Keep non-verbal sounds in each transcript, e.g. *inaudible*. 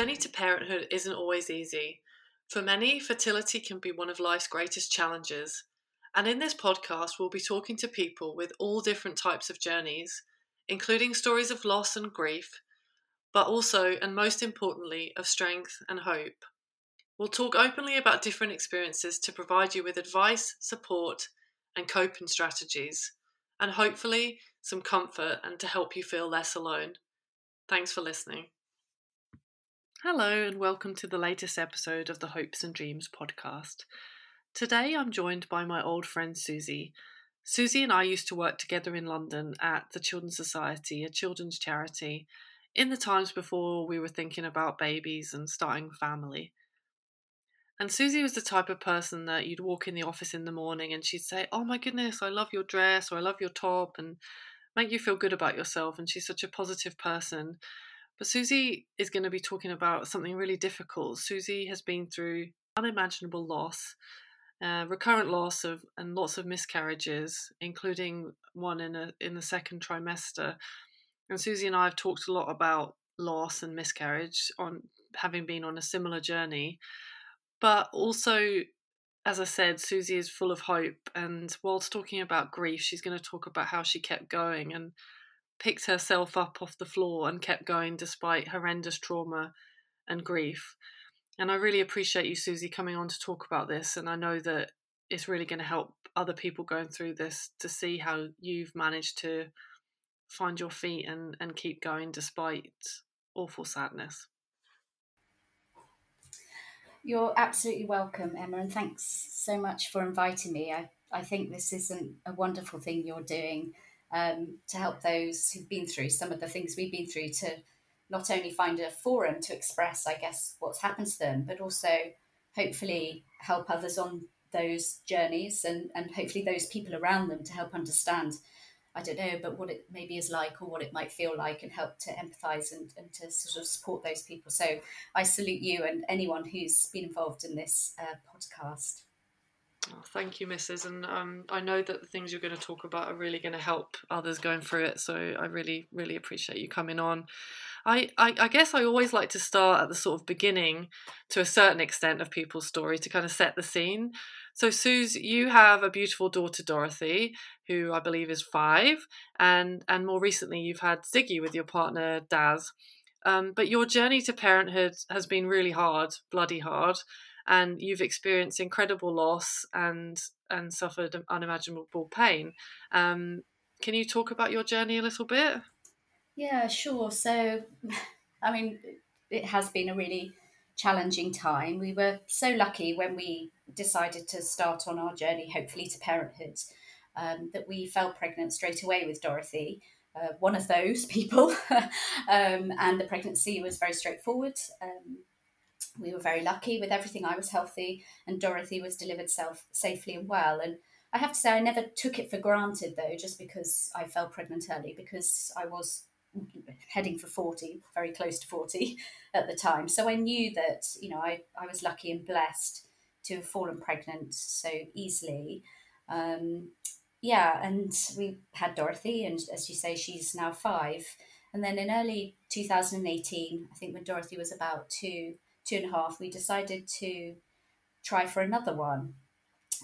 journey to parenthood isn't always easy. For many, fertility can be one of life's greatest challenges. And in this podcast, we'll be talking to people with all different types of journeys, including stories of loss and grief, but also, and most importantly, of strength and hope. We'll talk openly about different experiences to provide you with advice, support, and coping strategies, and hopefully some comfort and to help you feel less alone. Thanks for listening. Hello, and welcome to the latest episode of the Hopes and Dreams podcast. Today I'm joined by my old friend Susie. Susie and I used to work together in London at the Children's Society, a children's charity, in the times before we were thinking about babies and starting family. And Susie was the type of person that you'd walk in the office in the morning and she'd say, Oh my goodness, I love your dress or I love your top and make you feel good about yourself. And she's such a positive person. But Susie is going to be talking about something really difficult. Susie has been through unimaginable loss, uh, recurrent loss of and lots of miscarriages, including one in a in the second trimester. And Susie and I have talked a lot about loss and miscarriage on having been on a similar journey. But also, as I said, Susie is full of hope. And whilst talking about grief, she's going to talk about how she kept going and picked herself up off the floor and kept going despite horrendous trauma and grief. And I really appreciate you, Susie, coming on to talk about this. And I know that it's really going to help other people going through this to see how you've managed to find your feet and, and keep going despite awful sadness. You're absolutely welcome, Emma, and thanks so much for inviting me. I, I think this is not a wonderful thing you're doing um, to help those who've been through some of the things we've been through to not only find a forum to express, I guess, what's happened to them, but also hopefully help others on those journeys and, and hopefully those people around them to help understand, I don't know, but what it maybe is like or what it might feel like and help to empathize and, and to sort of support those people. So I salute you and anyone who's been involved in this uh, podcast. Oh, thank you, Mrs. And um, I know that the things you're going to talk about are really going to help others going through it. So I really, really appreciate you coming on. I, I, I, guess I always like to start at the sort of beginning to a certain extent of people's story to kind of set the scene. So, Suze, you have a beautiful daughter, Dorothy, who I believe is five, and and more recently you've had Ziggy with your partner, Daz. Um, but your journey to parenthood has been really hard, bloody hard and you've experienced incredible loss and and suffered unimaginable pain. Um, can you talk about your journey a little bit? Yeah, sure. So, *laughs* I mean, it has been a really challenging time. We were so lucky when we decided to start on our journey, hopefully to parenthood, um, that we fell pregnant straight away with Dorothy. Uh, one of those *laughs* people, *laughs* um, and the pregnancy was very straightforward. Um, we were very lucky with everything. I was healthy, and Dorothy was delivered self safely and well. And I have to say, I never took it for granted though, just because I fell pregnant early, because I was heading for 40, very close to 40 *laughs* at the time. So I knew that, you know, I, I was lucky and blessed to have fallen pregnant so easily. Um, yeah, and we had Dorothy, and as you say, she's now five. And then in early 2018, I think when Dorothy was about two, two and a half, we decided to try for another one.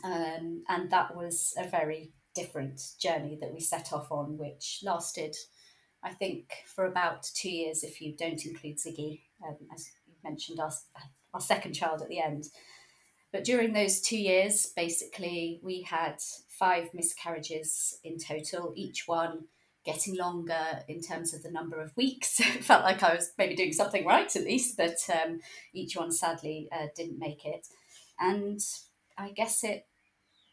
Um, and that was a very different journey that we set off on, which lasted, I think, for about two years if you don't include Ziggy, um, as you mentioned, our, our second child at the end. But during those two years, basically, we had five miscarriages in total, each one getting longer in terms of the number of weeks. *laughs* it felt like I was maybe doing something right at least, but um, each one sadly uh, didn't make it. And I guess it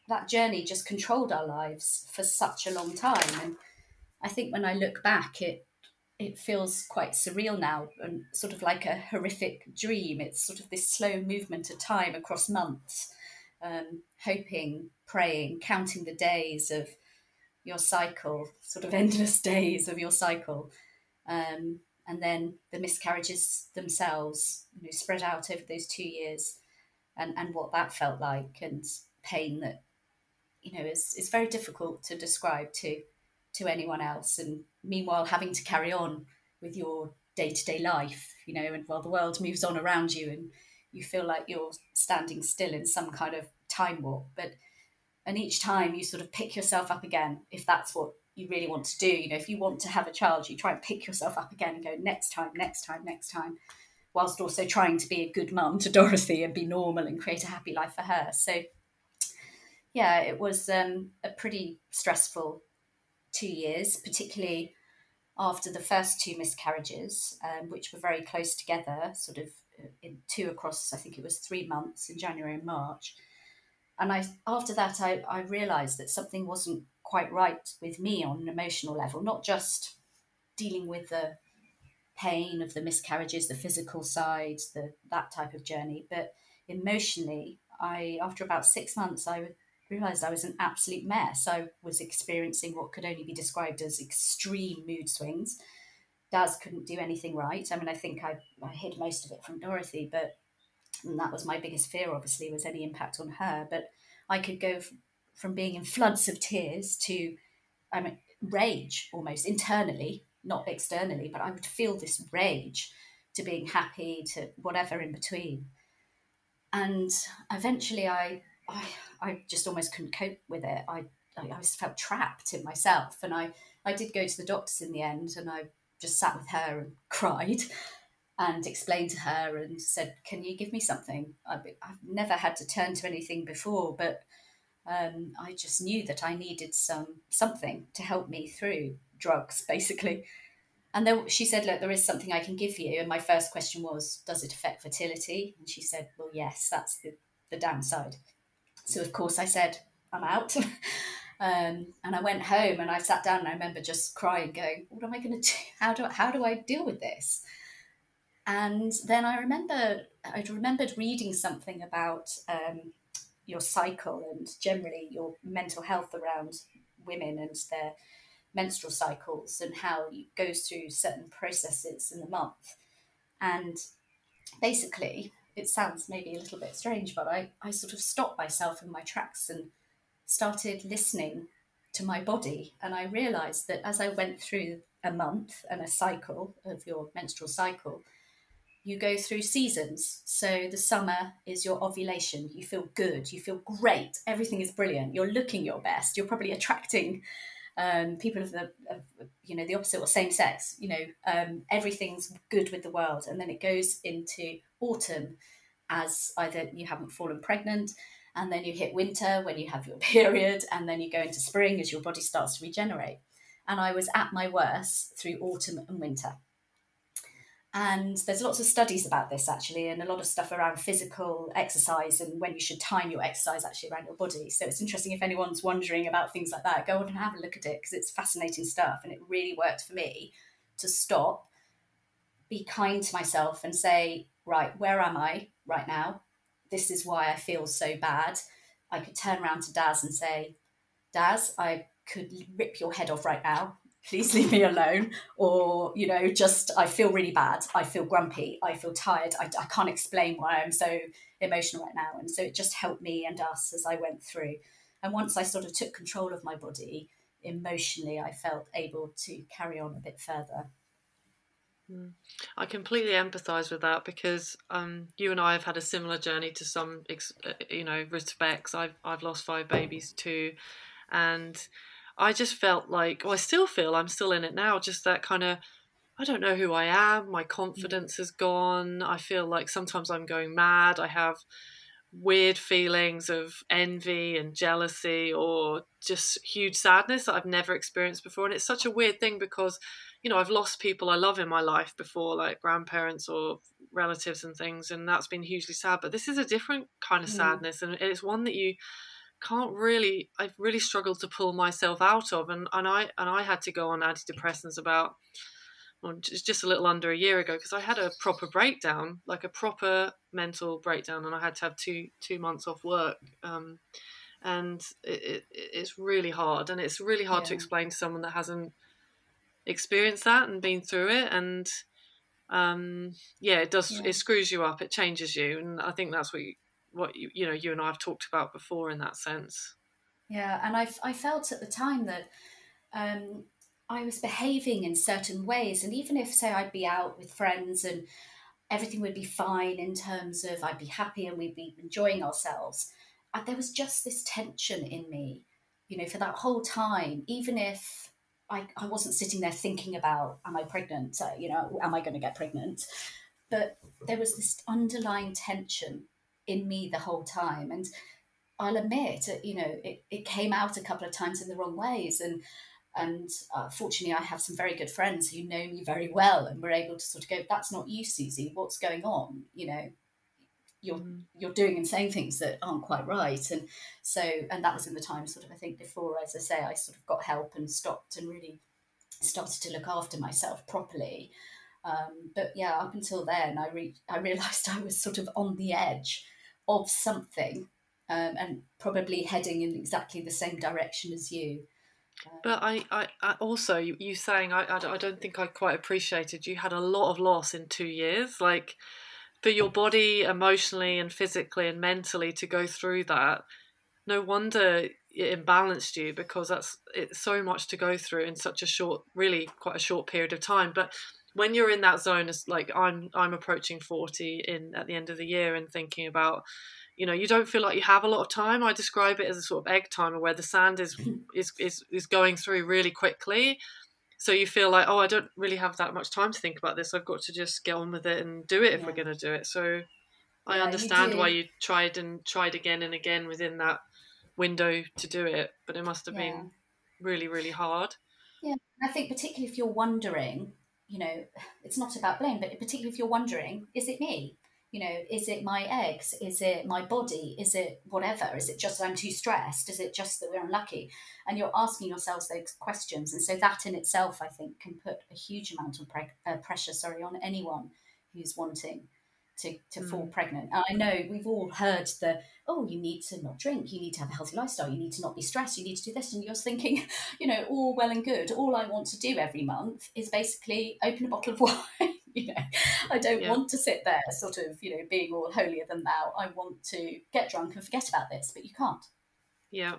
that journey just controlled our lives for such a long time. And I think when I look back, it it feels quite surreal now and sort of like a horrific dream. It's sort of this slow movement of time across months, um, hoping, praying, counting the days of your cycle, sort of *laughs* endless days of your cycle. Um, and then the miscarriages themselves, you know, spread out over those two years and, and what that felt like and pain that, you know, is, is very difficult to describe to, to anyone else. And meanwhile, having to carry on with your day to day life, you know, and while the world moves on around you and you feel like you're standing still in some kind of time warp. But and each time you sort of pick yourself up again if that's what you really want to do. You know, if you want to have a child, you try and pick yourself up again and go next time, next time, next time, whilst also trying to be a good mum to *laughs* Dorothy and be normal and create a happy life for her. So, yeah, it was um, a pretty stressful two years, particularly after the first two miscarriages, um, which were very close together, sort of uh, in two across, I think it was three months in January and March. And I, after that, I, I realised that something wasn't quite right with me on an emotional level, not just dealing with the pain of the miscarriages, the physical side, the that type of journey, but emotionally, I after about six months, I realized I was an absolute mess. I was experiencing what could only be described as extreme mood swings. Daz couldn't do anything right. I mean, I think I, I hid most of it from Dorothy, but that was my biggest fear. Obviously, was any impact on her. But I could go from being in floods of tears to I mean, rage almost internally, not externally, but I would feel this rage to being happy to whatever in between. And eventually I, I, I just almost couldn't cope with it. I, I, I felt trapped in myself. And I, I did go to the doctors in the end and I just sat with her and *laughs* cried and explained to her and said, Can you give me something? I've, I've never had to turn to anything before, but um, I just knew that I needed some something to help me through drugs, *laughs* basically. And then she said, "Look, there is something I can give you." And my first question was, "Does it affect fertility?" And she said, "Well, yes, that's the the downside." So of course I said, "I'm out." *laughs* um, and I went home and I sat down and I remember just crying, going, "What am I going to do? How do how do I deal with this?" And then I remember I remembered reading something about um, your cycle and generally your mental health around women and their menstrual cycles and how it goes through certain processes in the month. And basically, it sounds maybe a little bit strange, but I, I sort of stopped myself in my tracks and started listening to my body. And I realized that as I went through a month and a cycle of your menstrual cycle, you go through seasons. So the summer is your ovulation. You feel good. You feel great. Everything is brilliant. You're looking your best. You're probably attracting um, people of the, of, you know, the opposite or same sex. You know, um, everything's good with the world, and then it goes into autumn as either you haven't fallen pregnant, and then you hit winter when you have your *laughs* period, and then you go into spring as your body starts to regenerate. And I was at my worst through autumn and winter. And there's lots of studies about this actually, and a lot of stuff around physical exercise and when you should time your exercise actually around your body. So it's interesting if anyone's wondering about things like that, go on and have a look at it because it's fascinating stuff. And it really worked for me to stop, be kind to myself, and say, right, where am I right now? This is why I feel so bad. I could turn around to Daz and say, Daz, I could rip your head off right now please leave me alone or you know just i feel really bad. I feel grumpy. I feel tired. I, I can't explain why i'm so emotional right now. And so it just helped me and us as i went through. And once i sort of took control of my body emotionally i felt able to carry on a bit further. Hmm. I completely empathise with that because um, you and I have had a similar journey to some, uh, you know, respects. I've I've lost five babies too, and I just felt like, well, I still feel I'm still in it now, just that kind of, I don't know who I am. My confidence has gone. I feel like sometimes I'm going mad. I have weird feelings of envy and jealousy or just huge sadness that I've never experienced before. And it's such a weird thing because, you know, I've lost people I love in my life before, like grandparents or relatives and things, and that's been hugely sad. But this is a different kind of mm. sadness, and it's one that you can't really I've really struggled to pull myself out of and, and I and I had to go on antidepressants about well, just, a little under a year ago because I had a proper breakdown like a proper mental breakdown and I had to have two two months off work um, and it, it, it's really hard and it's really hard yeah. to explain to someone that hasn't experienced that and been through it and um, yeah it does yeah. it screws you up it changes you and I think that's what you, what you, you know you and I have talked about before in that sense. Yeah, and I, I felt at the time that um, I was behaving in certain ways. And even if, say, I'd be out with friends and everything would be fine in terms of I'd be happy and we'd be enjoying ourselves, uh, there was just this tension in me, you know, for that whole time, even if I, I wasn't sitting there thinking about, am I pregnant? Uh, you know, am I going to get pregnant? But there was this underlying tension in me the whole time. And I'll admit, you know, it, it came out a couple of times in the wrong ways. And and uh, fortunately, I have some very good friends who know me very well, and we're able to sort of go, "That's not you, Susie. What's going on?" You know, you're mm. you're doing and saying things that aren't quite right, and so and that was in the time, sort of, I think before, as I say, I sort of got help and stopped and really started to look after myself properly. Um, but yeah, up until then, I re- I realised *laughs* I was sort of on the edge of something, um, and probably heading in exactly the same direction as you. But I, I, I also you, you saying I, I don't think I quite appreciated you had a lot of loss in two years like for your body emotionally and physically and mentally to go through that no wonder it imbalanced you because that's it's so much to go through in such a short really quite a short period of time but when you're in that zone as like I'm I'm approaching 40 in at the end of the year and thinking about you know you don't feel like you have a lot of time. I describe it as a sort of egg timer where the sand is mm-hmm. is is, is going through really quickly. So you feel like oh i don't really have that much time to think about this. I've got to just get on with it and do it if yeah. we're going to do it. So i yeah, understand you why you tried and tried again and again within that window to do it but it must have yeah. been really really hard. Yeah i think particularly if you're wondering you know it's not about blame but particularly if you're wondering is it me you know, is it my eggs? Is it my body? Is it whatever? Is it just that I'm too stressed? Is it just that we're unlucky? And you're asking yourselves those questions. And so that in itself, I think, can put a huge amount of pre- uh, pressure, sorry, on anyone who's wanting to, to mm. fall pregnant. And I know we've all heard the, oh, you need to not drink, you need to have a healthy lifestyle, you need to not be stressed, you need to do this. And you're thinking, *laughs* you know, all well and good. All I want to do every month is basically open a bottle of *laughs* wine *laughs* you know, I don't yeah. want to sit there sort of, you know, being all holier than thou. I want to get drunk and forget about this, but you can't. Yeah.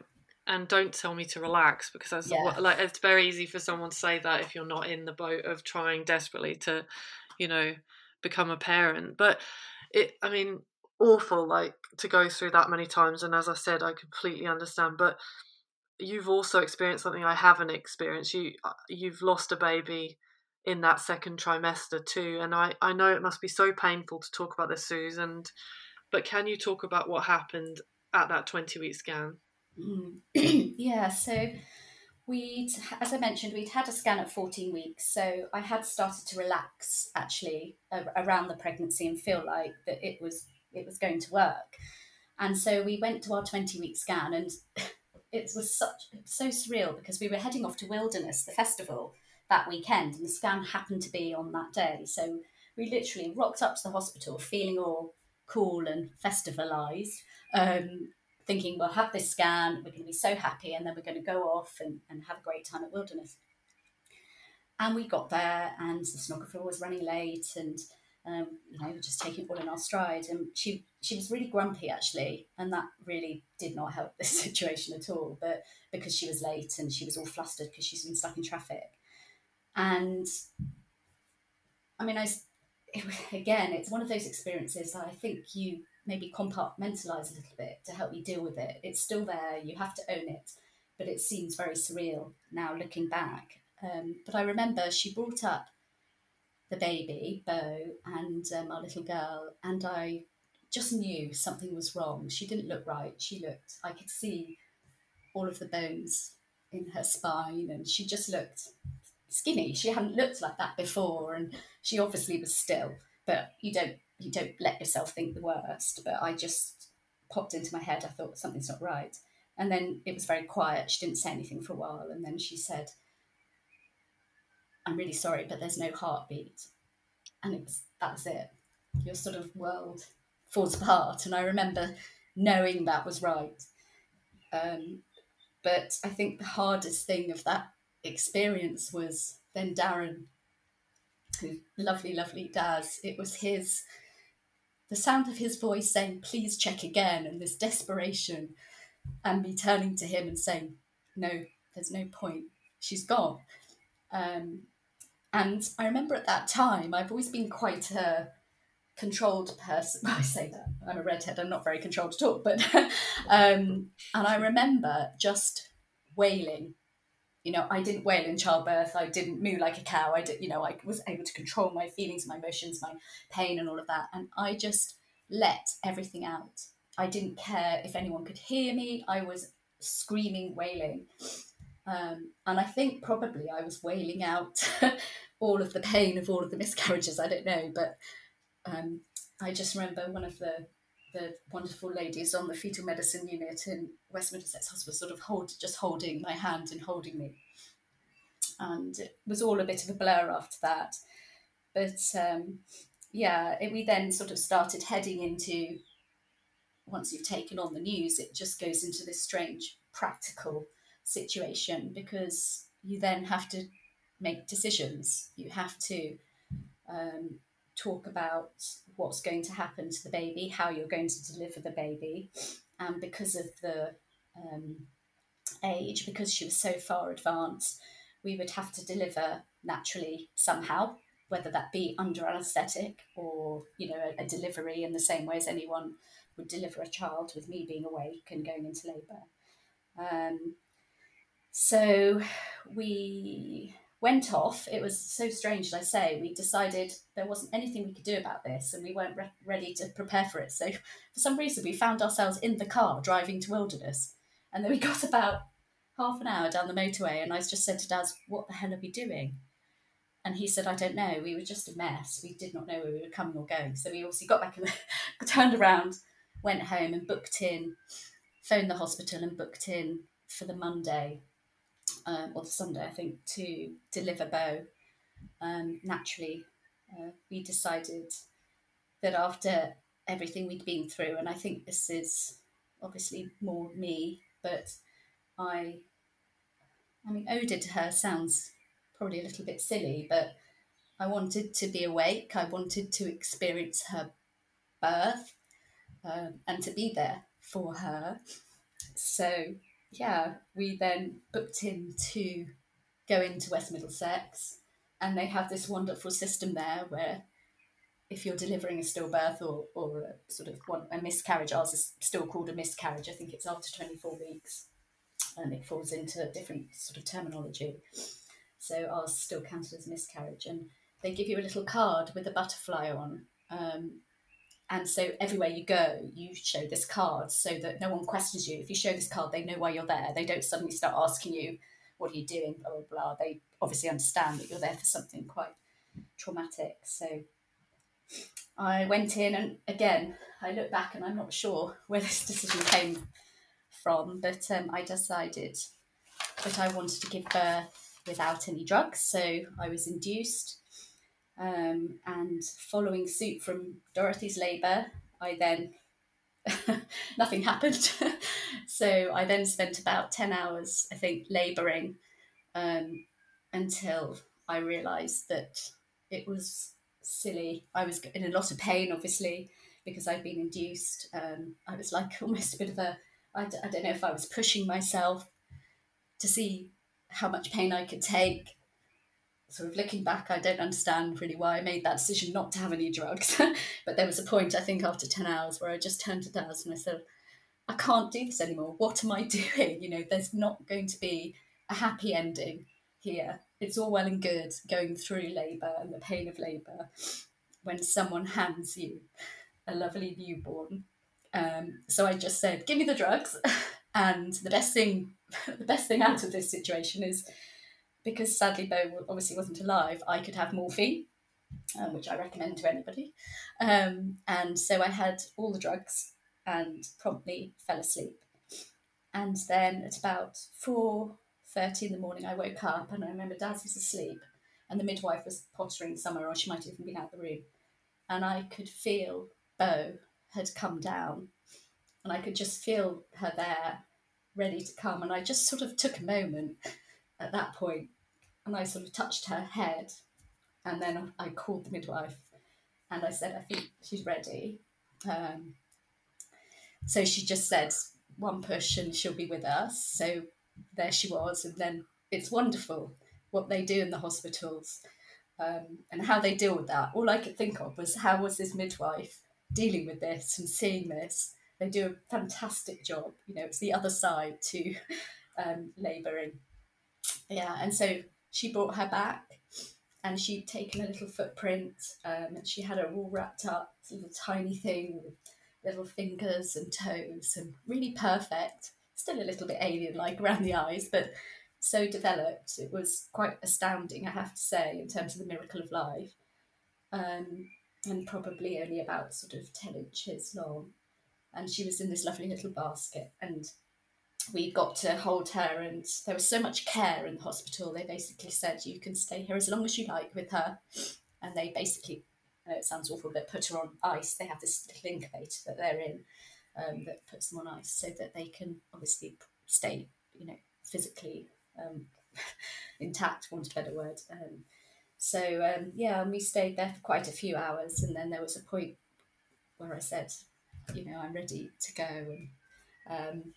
And don't tell me to relax because that's yeah. like it's very easy for someone to say that if you're not in the boat of trying desperately to, you know, become a parent. But it, I mean, awful like to go through that many times. And as I said, I completely understand. But you've also experienced something I haven't experienced. You uh, you've lost a baby in that second trimester too. And I, I know it must be so painful to talk about this, Susan. But can you talk about what happened at that 20 week scan? Mm. *clears throat* yeah, so we'd, as I mentioned, we'd had a scan at 14 weeks. So I had started to relax actually around the pregnancy and feel like that it was it was going to work. And so we went to our 20 week scan and *laughs* it was such so surreal because we were heading off to Wilderness, the festival, that weekend, and the scan happened to be on that day. So we literally rocked up to the hospital feeling all cool and festivalized, um, thinking we'll have this scan, we're going to be so happy, and then we're going to go off and, and have a great time at Wilderness. And we got there, and the sonographer was running late, and um, you know, just taking it all in our stride. And she she was really grumpy actually, and that really did not help the *laughs* situation at all. But because she was late and she was all flustered because she's been stuck in traffic, and I mean, I it, *laughs* again, it's one of those experiences that I think you maybe compartmentalize a little bit to help you deal with it. It's still there, you have to own it, but it seems very surreal now looking back. Um, but I remember she brought up the baby, Beau, and um, our little girl, and I just knew something was wrong. She didn't look right. She looked, I could see all of the bones in her spine, and she just looked skinny. She hadn't looked like that before, and she obviously was still. But you don't you don't let yourself think the worst. But I just popped into my head. I thought something's not right, and then it was very quiet. She didn't say anything for a while, and then she said, "I'm really sorry, but there's no heartbeat," and it was that was it. Your sort of world falls apart, and I remember knowing that was right. Um, but I think the hardest thing of that experience was then Darren, who lovely, lovely Daz. It was his, the sound of his voice saying, please check again, and this desperation, and me turning to him and saying, no, there's no point. She's gone. Um, and I remember at that time, I've always been quite a controlled person. *laughs* I say that I'm a redhead. I'm not very controlled at all. But *laughs* um, and I remember just wailing. You know, I didn't wail in childbirth. I didn't moo like a cow. I did. You know, I was able to control my feelings, my emotions, my pain, and all of that. And I just let everything out. I didn't care if anyone could hear me. I was screaming, wailing. Um, and I think probably I was wailing out *laughs* all of the pain of all of the miscarriages. I don't know, but um, I just remember one of the the wonderful ladies on the fetal medicine unit in West Middlesex Hospital sort of hold just holding my hand and holding me, and it was all a bit of a blur after that. But um, yeah, it, we then sort of started heading into once you've taken on the news, it just goes into this strange practical situation because you then have to make decisions. You have to um, talk about what's going to happen to the baby, how you're going to deliver the baby, and because of the um, age, because she was so far advanced, we would have to deliver naturally somehow, whether that be under anaesthetic or you know a, a delivery in the same way as anyone would deliver a child with me being awake and going into labour. Um, so we went off. It was so strange, I say. We decided there wasn't anything we could do about this and we weren't re- ready to prepare for it. So, for some reason, we found ourselves in the car driving to Wilderness. And then we *laughs* got about half an hour down the motorway and I just said to Dad, What the hell are we doing? And he said, I don't know. We were just a mess. We did not know where we were coming or going. So we obviously got back and *laughs* turned around, went home and booked in, phoned the hospital and booked in for the Monday um, or the Sunday, I think, to deliver Beau. Um, naturally, uh, we decided that after everything we'd been through, and I think this is obviously more me, but I, I mean, ode to her sounds probably a little bit silly, but I wanted to be awake. I wanted to experience her birth um, and to be there for her. So yeah, we then booked in to go into West Middlesex, and they have this wonderful system there where if you're delivering a stillbirth or, or a sort of one, a miscarriage, ours is still called a miscarriage. I think it's after 24 weeks, and it falls into different sort of terminology. So ours still counted as a miscarriage, and they give you a little card with a butterfly on, um, and so everywhere you go, you show this card so that no one questions you. If you show this card, they know why you're there. They don't suddenly start asking you, what are you doing, blah, blah, blah. They obviously understand that you're there for something quite traumatic. So I went in, and again, I look back and I'm not sure where this *laughs* decision came from, but um, I decided that I wanted to give birth without any drugs. So I was induced um, and following suit from Dorothy's labour, I then *laughs* nothing happened. *laughs* so I then spent about 10 hours, I think, labouring um, until I realised that it was silly. I was in a lot of pain, obviously, because I'd been induced. Um, I was like *laughs* almost a bit of a, I d- I don't know if I was pushing myself to see how much pain I could take sort of looking back, I don't understand really why I made that decision not to have any drugs. *laughs* but there was a point, I think, after 10 hours where I just turned to Daz and I said, I can't do this anymore. What am I *laughs* doing? You know, there's not going to be a happy ending here. It's all well and good going through labour and the pain of labour when someone hands you a lovely newborn. Um, so I just said, give me the drugs. *laughs* and the best thing, the best thing out of this situation is because sadly Beau obviously wasn't alive, I could have morphine, um, which I recommend to anybody. Um, and so I had all the drugs and promptly fell asleep. And then at about four thirty in the morning, I woke up and I remember Daz was asleep, and the midwife was pottering somewhere, or she might even been out the room. And I could feel Beau had come down, and I could just feel her there, ready to come. And I just sort of took a moment at that point and I sort of touched her head, and then I called the midwife, and I said, "I think she's ready." Um, so she just said, "One push, and she'll be with us." So there she was, and then it's wonderful what they do in the hospitals um, and how they deal with that. All I could think of was how was this midwife dealing with this and seeing this. They do a fantastic job. You know, it's the other side to *laughs* um, labour and yeah, and so she brought her back and she'd taken a little footprint um, and she had her all wrapped up, little tiny thing with little fingers and toes and really perfect. Still a little bit alien like around the eyes, but so developed. It was quite astounding, I have to say, in terms of the miracle of life. Um, and probably only about sort of 10 inches long. And she was in this lovely little basket. And we got to hold her, and there was so much care in the hospital. They basically said, You can stay here as long as you like with her. And they basically, it sounds awful, but put her on ice. They have this little incubator that they're in um, that puts them on ice so that they can obviously stay, you know, physically um, *laughs* intact, want a better word. Um, so um, yeah, and we stayed there for quite a few hours, and then there was a point where I said, you know, I'm ready to go, and um,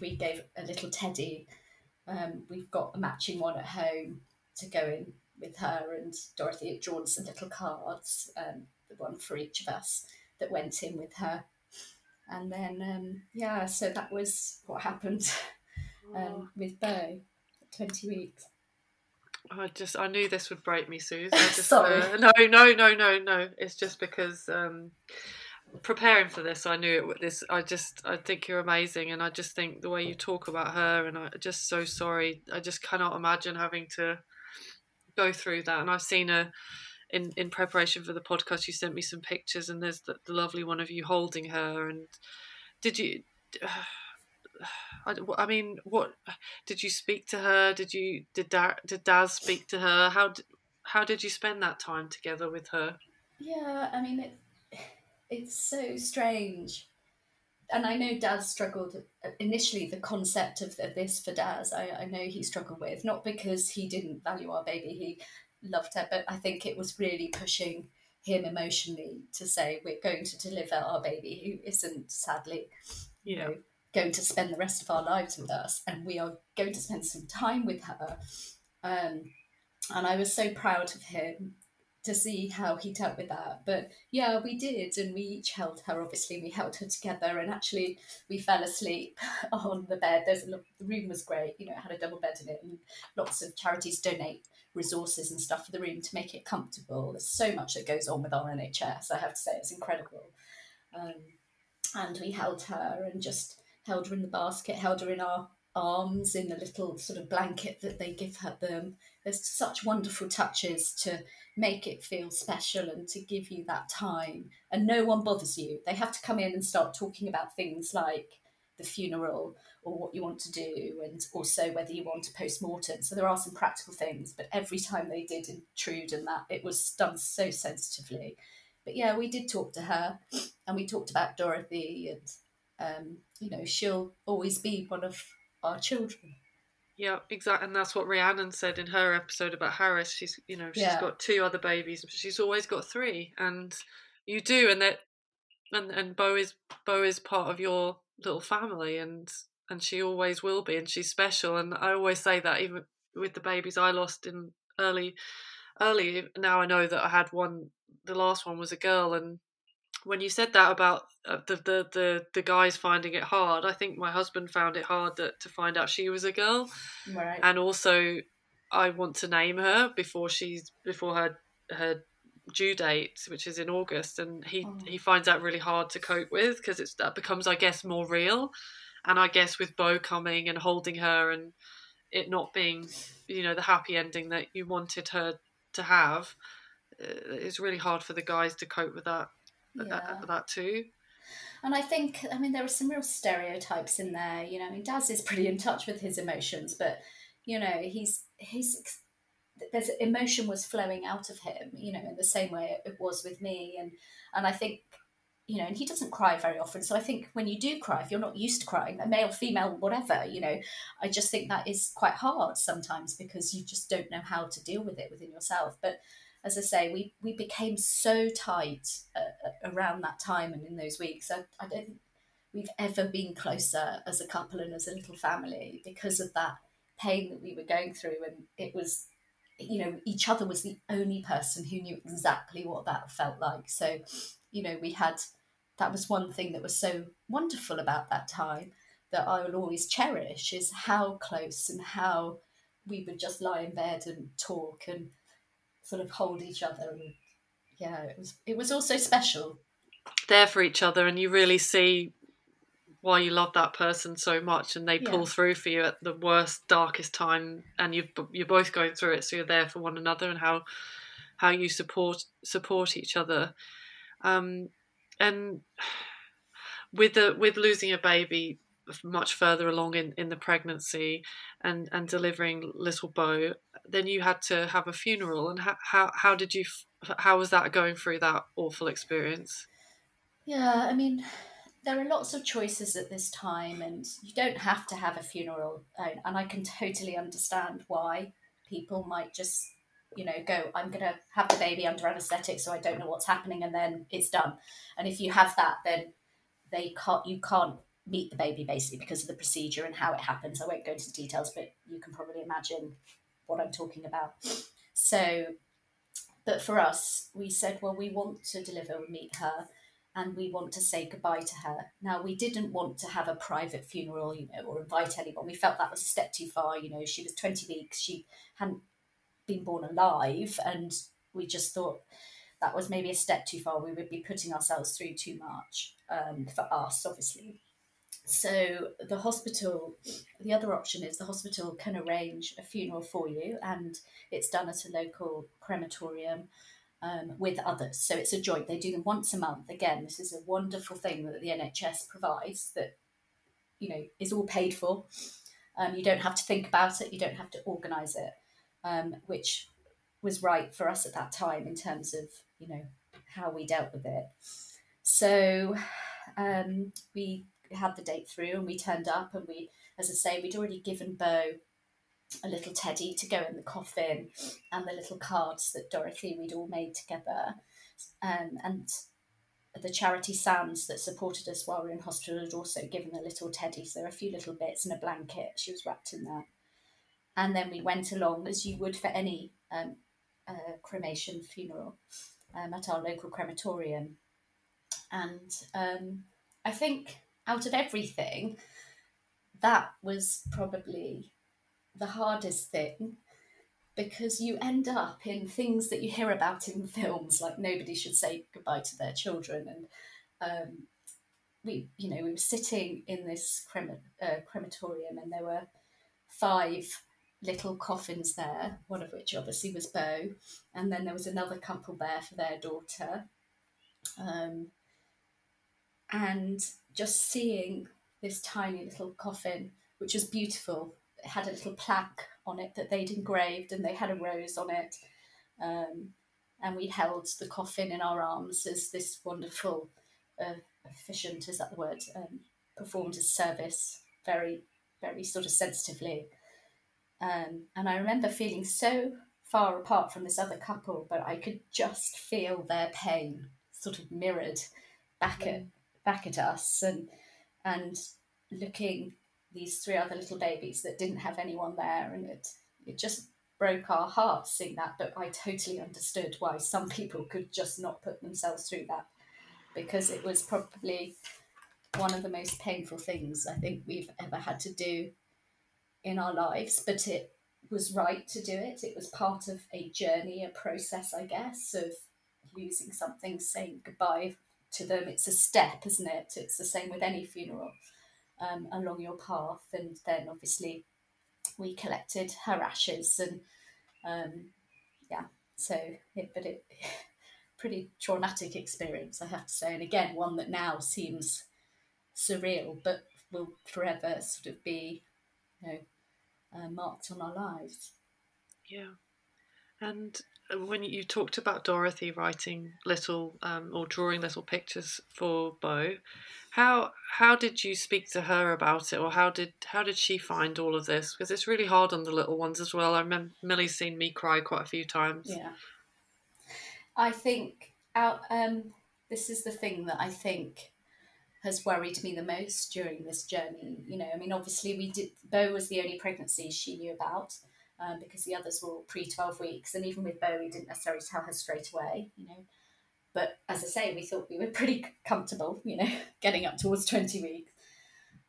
we gave a little teddy. Um, we've got a matching one at home to go in with her, and Dorothy had drawn some little cards, um, the one for each of us that went in with her. And then, um, yeah, so that was what happened *laughs* um, with Beau, 20 weeks. I just I knew this would break me, Suze. I *laughs* just, Sorry. Uh, no, no, no, no, no. It's just because um, preparing for this, I knew it. This, I just, I think you're amazing, and I just think the way you talk about her, and I'm just so sorry. I just cannot imagine having to go through that. And I've seen her in in preparation for the podcast. You sent me some pictures, and there's the, the lovely one of you holding her. And did you? *sighs* I, I mean, what did you speak to her? Did you did da, did Daz speak to her? How how did you spend that time together with her? Yeah, I mean, it, it's so strange. And I know Daz struggled initially, the concept of, of this for Daz, I, I know he struggled with, not because he didn't value our baby, he loved her, but I think it was really pushing him emotionally to say, we're going to deliver our baby who isn't, sadly, you know, going to spend the rest of our lives with us, and we are going to spend some time with her. Um, and I was so proud of him to see how he dealt with that. But yeah, we did, and we each held her. Obviously, we held her together, and actually, we fell asleep *laughs* on the bed. There's a, the room was great. You know, it had a double bed in it, and lots of charities donate resources and stuff for the room to make it comfortable. There's so much that goes on with our NHS. I have to say, it's incredible. Um, and we held her and just held her in the basket, held her in our arms in the little sort of blanket that they give her them. There's such wonderful touches to make it feel special and to give you that time. And no one bothers you. They have to come in and start talking about things like the funeral or what you want to do and also whether you want a post-mortem. So there are some practical things, but every time they did intrude in that, it was done so sensitively. But yeah, we did talk to her and we talked about Dorothy and um, you know, she'll always be one of our children. Yeah, exactly, and that's what Rhiannon said in her episode about Harris. She's, you know, she's yeah. got two other babies, but she's always got three, and you do, and that, and and Beau is Beau is part of your little family, and and she always will be, and she's special, and I always say that even with the babies I lost in early, early. Now I know that I had one. The last one was a girl, and when you said that about uh, the, the the the guys finding it hard, I think my husband found it hard that, to find out she was a girl, right. and also I want to name her before she's before her her due date, which is in August, and he oh. he finds that really hard to cope with because it's that becomes I guess more real, and I guess with Beau coming and holding her and it not being you know the happy ending that you wanted her to have, uh, it's really hard for the guys to cope with that yeah. that, that too. And I think, I mean, there are some real stereotypes in there. You know, I mean, Daz is pretty in touch with his emotions, but you know, he's he's there's emotion was flowing out of him. You know, in the same way it was with me, and and I think you know, and he doesn't cry very often. So I think when you do cry, if you're not used to crying, a male, female, whatever, you know, I just think that is quite hard sometimes because you just don't know how to deal with it within yourself. But as I say, we we became so tight uh, uh, around that time and in those weeks. I, I don't think we've ever been closer as a couple and as a little family because of that pain that we were going through, and it was, you know, each other was the only person who knew exactly what that felt like. So, you know, we had that was one thing that was so wonderful about that time that I will always cherish is how close and how we would just lie in bed and talk and sort of hold each other and yeah it was it was also special there for each other and you really see why you love that person so much and they pull yeah. through for you at the worst darkest time and you you're both going through it so you're there for one another and how how you support support each other um, and with the with losing a baby much further along in, in the pregnancy and, and delivering little Beau, then you had to have a funeral. And how, how, how did you, how was that going through that awful experience? Yeah, I mean, there are lots of choices at this time, and you don't have to have a funeral. And I can totally understand why people might just, you know, go, I'm going to have the baby under anaesthetic, so I don't know what's happening, and then it's done. And if you have that, then they can't, you can't meet the baby basically because of the procedure and how it happens. I won't go into details, but you can probably imagine what I'm talking about. So, but for us, we said, well, we want to deliver and meet her and we want to say goodbye to her. Now, we didn't want to have a private funeral, you know, or invite anyone. We felt that was a step too far. You know, she was 20 weeks, she hadn't been born alive, and we just thought that was maybe a step too far. We would be putting ourselves through too much um, for us, obviously. So the hospital, the other option is the hospital can arrange a funeral for you, and it's done at a local crematorium um, with others. So it's a joint. They do them once a month. Again, this is a wonderful thing that the NHS provides that you know is all paid for. Um, you don't have to think about it. You don't have to organise it, um, which was right for us at that time in terms of you know how we dealt with it. So um, we had the date through and we turned up and we, as I say, we'd already given Beau a little teddy to go in the coffin and the little cards that Dorothy we'd all made together. Um, and the charity Sands that supported us while we were in hospital had also given a little teddy. So there were a few little bits and a blanket. She was wrapped in that. And then we went along as you would for any um, uh, cremation funeral um, at our local crematorium. And um, I think out of everything, that was probably the hardest thing because you end up in things that you hear about in films, like nobody should say goodbye to their children. And um, we, you know, we were sitting in this crema- uh, crematorium, and there were five little coffins there, one of which obviously was Beau, and then there was another couple there for their daughter. Um, and just seeing this tiny little coffin, which was beautiful. It had a little plaque on it that they'd engraved, and they had a rose on it. Um, and we held the coffin in our arms as this wonderful uh, officiant, is that the word, um, performed his service very, very sort of sensitively. Um, and I remember feeling so far apart from this other couple, but I could just feel their pain sort of mirrored back at back at us and and looking these three other little babies that didn't have anyone there and it it just broke our hearts seeing that but I totally understood why some people could just not put themselves through that because it was probably one of the most painful things I think we've ever had to do in our lives but it was right to do it. It was part of a journey a process I guess of losing something saying goodbye to them. It's a step, isn't it? It's the same with any funeral um, along your path. And then obviously we collected her ashes and um, yeah, so it, but it *laughs* pretty traumatic experience, I have to say. And again, one that now seems surreal, but will forever sort of be, you know, uh, marked on our lives. Yeah. And when you talked about Dorothy writing little um, or drawing little pictures for Beau, how how did you speak to her about it, or how did how did she find all of this? Because it's really hard on the little ones as well. I remember Millie's seen me cry quite a few times. Yeah, I think out. Um, this is the thing that I think has worried me the most during this journey. You know, I mean, obviously, we did. Beau was the only pregnancy she knew about um, because the others were pre twelve weeks, and even with Beau, we didn't necessarily tell her straight away. You know, but as I say, we thought we were pretty comfortable. You know, *laughs* getting up towards twenty weeks.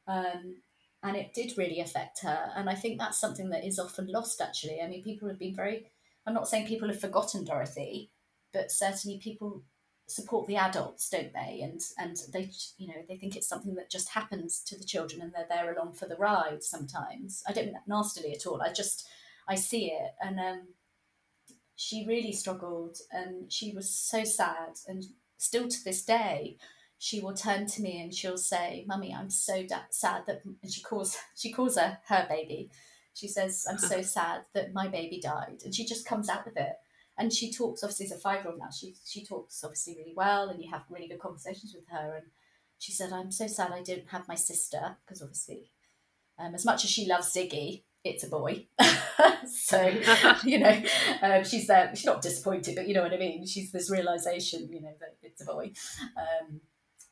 Um, and it did really affect her. And I think that's something that is often lost, actually. I mean, people have been very, I'm not saying people have forgotten Dorothy, but certainly people support the adults, don't they? And and they, you know, they think it's something that just happens to the children, and they're there along for the ride. Sometimes I don't nastily at all. I just I see it, and um, she really struggled, and she was so sad, and still to this day, she will turn to me and she'll say, "Mummy, I'm so da- sad that," and she calls *laughs* she calls her her baby. She says, "I'm so *laughs* sad that my baby died," and she just comes out with it and she talks obviously as a five year old now she she talks obviously really well and you have really good conversations with her and she said i'm so sad i didn't have my sister because obviously um, as much as she loves ziggy it's a boy *laughs* so *laughs* you know um, she's there she's not disappointed but you know what i mean she's this realization you know that it's a boy um,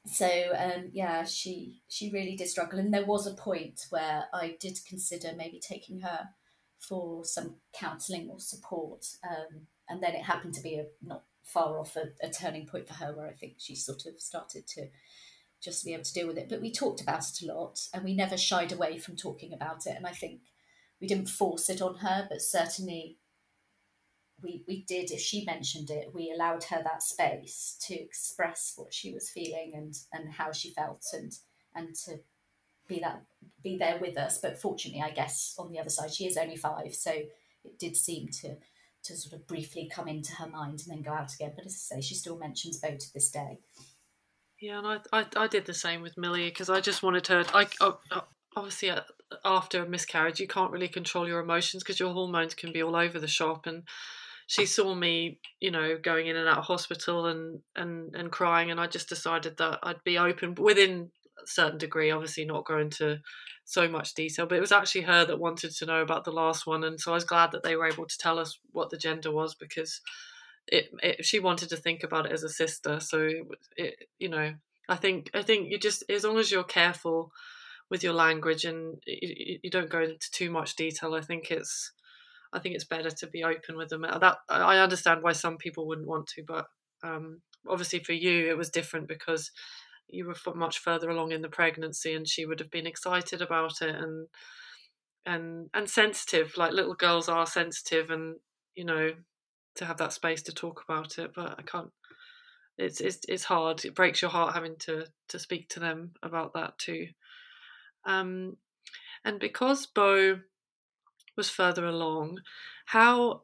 so um, yeah she she really did struggle and there was a point where i did consider maybe taking her for some counselling or support um, and then it happened to be a not far off a, a, turning point for her where I think she sort of started to just be able to deal with it. But we talked about it a lot and we never shied away from talking about it. And I think we didn't force it on her, but certainly we, we did, if she mentioned it, we allowed her that space to express what she was feeling and, and how she felt and and to be that be there with us. But fortunately, I guess on the other side, she is only five, so it did seem to to sort of briefly come into her mind and then go out again. But as I say, she still mentions Beau to this day. Yeah, and I, I, I did the same with Millie because I just wanted her. I obviously uh, after a miscarriage, you can't really control your emotions because your hormones can be all over the shop. And she saw me, you know, going in and out of hospital and and and crying, and I just decided that I'd be open within a certain degree. Obviously, not going to so much detail, but it was actually her that wanted to know about the last one, and so I was glad that they were able to tell us what the gender was because it, it she wanted to think about it as a sister. So it, it, you know, I think I think you just as long as you're careful with your language and you, you don't go into too much detail, I think it's I think it's better to be open with them. That I understand why some people wouldn't want to, but um, obviously for you it was different because you were much further along in the pregnancy and she would have been excited about it and and and sensitive. Like little girls are sensitive and you know to have that space to talk about it but i can't it's it's it's hard. It breaks your heart having to to speak to them about that too um and because beau was further along how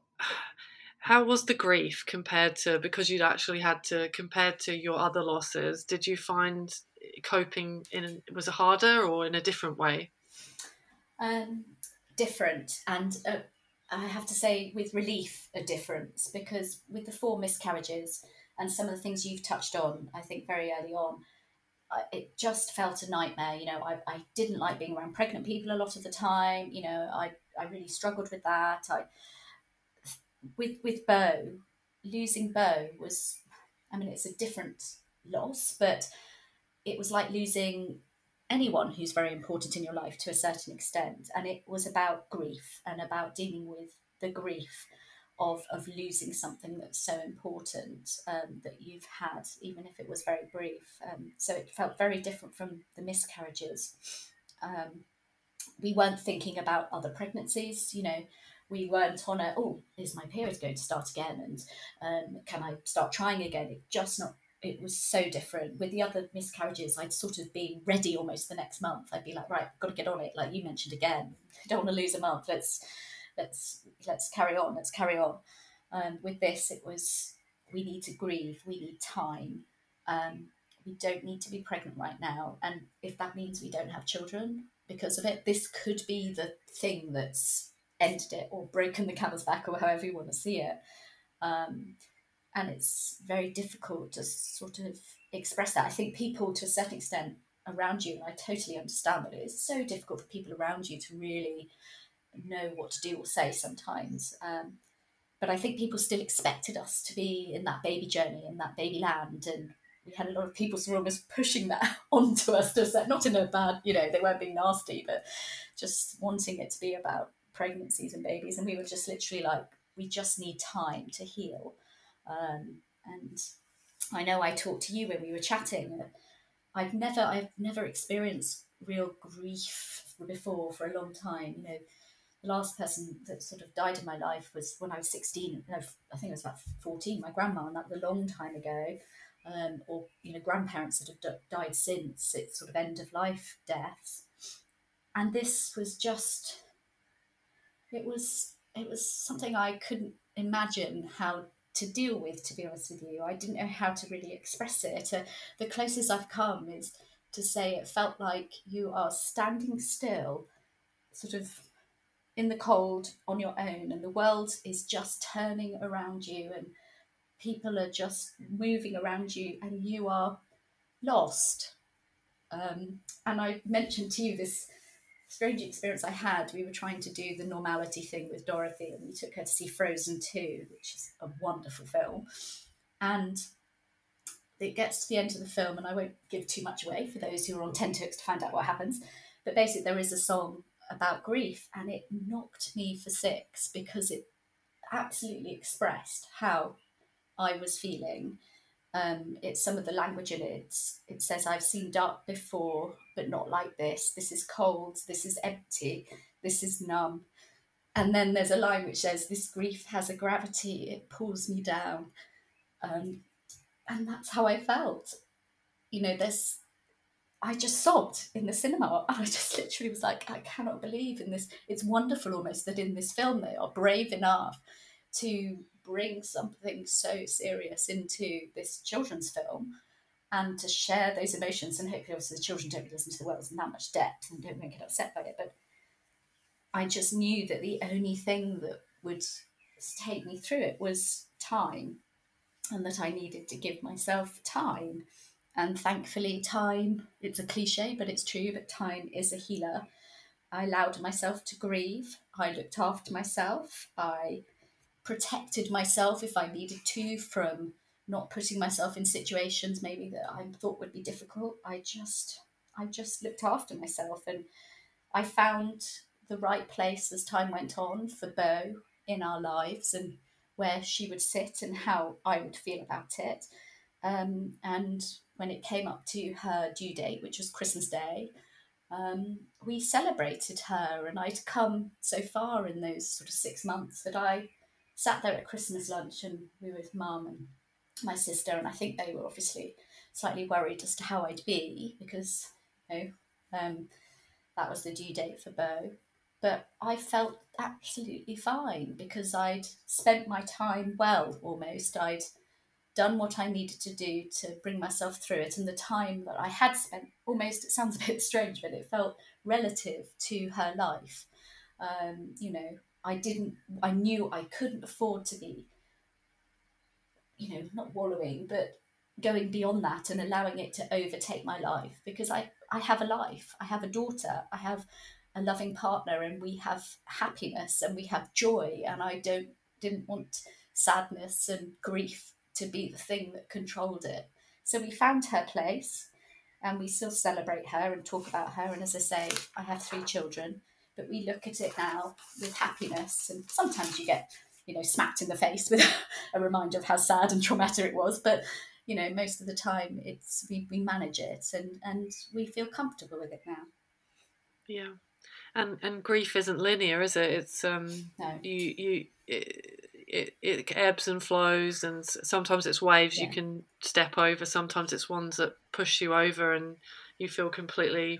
how was the grief compared to because you'd actually had to compared to your other losses did you find coping in was it harder or in a different way? Um, different and uh, i have to say with relief a difference because with the four miscarriages and some of the things you've touched on i think very early on it just felt a nightmare you know I, I didn't like being around pregnant people a lot of the time you know i, I really struggled with that. I with with Beau, losing Beau was, I mean, it's a different loss, but it was like losing anyone who's very important in your life to a certain extent, and it was about grief and about dealing with the grief of of losing something that's so important um, that you've had, even if it was very brief. Um, so it felt very different from the miscarriages. Um, we weren't thinking about other pregnancies, you know. We weren't on a oh is my period going to start again? And um, can i start trying again? It just not it was so different. With the other miscarriages i'd sort of been ready almost the next month. I'd be like right got to get on it like you mentioned again. I don't want to lose a month. Let's let's let's carry on let's carry on um, with this it was we need to grieve we need time um, we don't need to be pregnant right now and if that means we don't have children because of it this could be the thing that's ended it or broken the camel's back or however you want to see it. Um, and it's very difficult to sort of express that. I think people, to a certain extent, around you, and I totally understand that it is so difficult for people around you to really know what to do or say sometimes. Um, but I think people still expected us to be in that baby journey, in that baby land, and we had a lot of people who almost pushing that *laughs* onto us to say, not in a bad, you know, they weren't being nasty, but just wanting it to be about pregnancies and babies. And we were just literally like, we just need time to heal. Um, and I know I talked to you when we were chatting. I've never, I've never experienced real grief before for a long time. You know, the last person that sort of died in my life was when I was 16. No, I think it was about 14. My grandma, and that was a long time ago. Um, or you know, grandparents that have d- died since. It's sort of end of life deaths, and this was just. It was it was something I couldn't imagine how to deal with. To be honest with you, I didn't know how to really express it. Uh, the closest I've come is to say it felt like you are standing still, sort of in the cold on your own, and the world is just turning around you, and people are just moving around you, and you are lost. Um, and I mentioned to you this strange experience I had. We were trying to do the normality thing with Dorothy, and we took her to see Frozen 2, which is a wonderful film. And it gets to the end of the film, and I won't give too much away for those who are on Tenterhooks to find out what happens. But basically, there is a song about grief, and it knocked me for six because it absolutely expressed how I was feeling. Um, it's some of the language in it. It says, I've seen dark before, but not like this. This is cold. This is empty. This is numb. And then there's a line which says, This grief has a gravity. It pulls me down. Um, and that's how I felt. You know, there's I just sobbed in the cinema. *laughs* I just literally was like, I cannot believe in this. It's wonderful almost that in this film they are brave enough to bring something so serious into this children's film and to share those emotions. And hopefully, obviously, the children don't listen to the words in that much depth and don't get upset by it. But I just knew that the only thing that would take me through it was time and that I needed to give myself time and thankfully, time, it's a cliche, but it's true, but time is a healer. I allowed myself to grieve. I looked after myself. I protected myself if I needed to from not putting myself in situations maybe that I thought would be difficult. I just I just looked after myself and I found the right place as time went on for Beau in our lives and where she would sit and how I would feel about it. Um, and when it came up to her due date, which was Christmas Day, um, we celebrated her. And I'd come so far in those sort of six months that I sat there at Christmas lunch and we were with mum and my sister. And I think they were obviously slightly worried as to how I'd be because, you know, um, that was the due date for Beau. But I felt absolutely fine because I'd spent my time well almost. I'd done what I needed to do to bring myself through it. And the time that I had spent, almost, it sounds a bit strange, but it felt relative to her life. Um, you know, I didn't, I knew I couldn't afford to be, you know, not wallowing, but going beyond that and allowing it to overtake my life because I, I have a life, I have a daughter, I have a loving partner, and we have happiness and we have joy. And I don't, didn't want sadness and grief to be the thing that controlled it. So we found her place and we still celebrate her and talk about her. And as I say, I have three children, but we look at it now with happiness. And sometimes you get, you know, smacked in the face with *laughs* a reminder of how sad and traumatic it was. But, you know, most of the time it's we, we manage it and, and we feel comfortable with it now. Yeah. And and grief isn't linear, is it? It's um no. you you it, it, it ebbs and flows, and sometimes it's waves yeah. you can step over. Sometimes it's ones that push you over, and you feel completely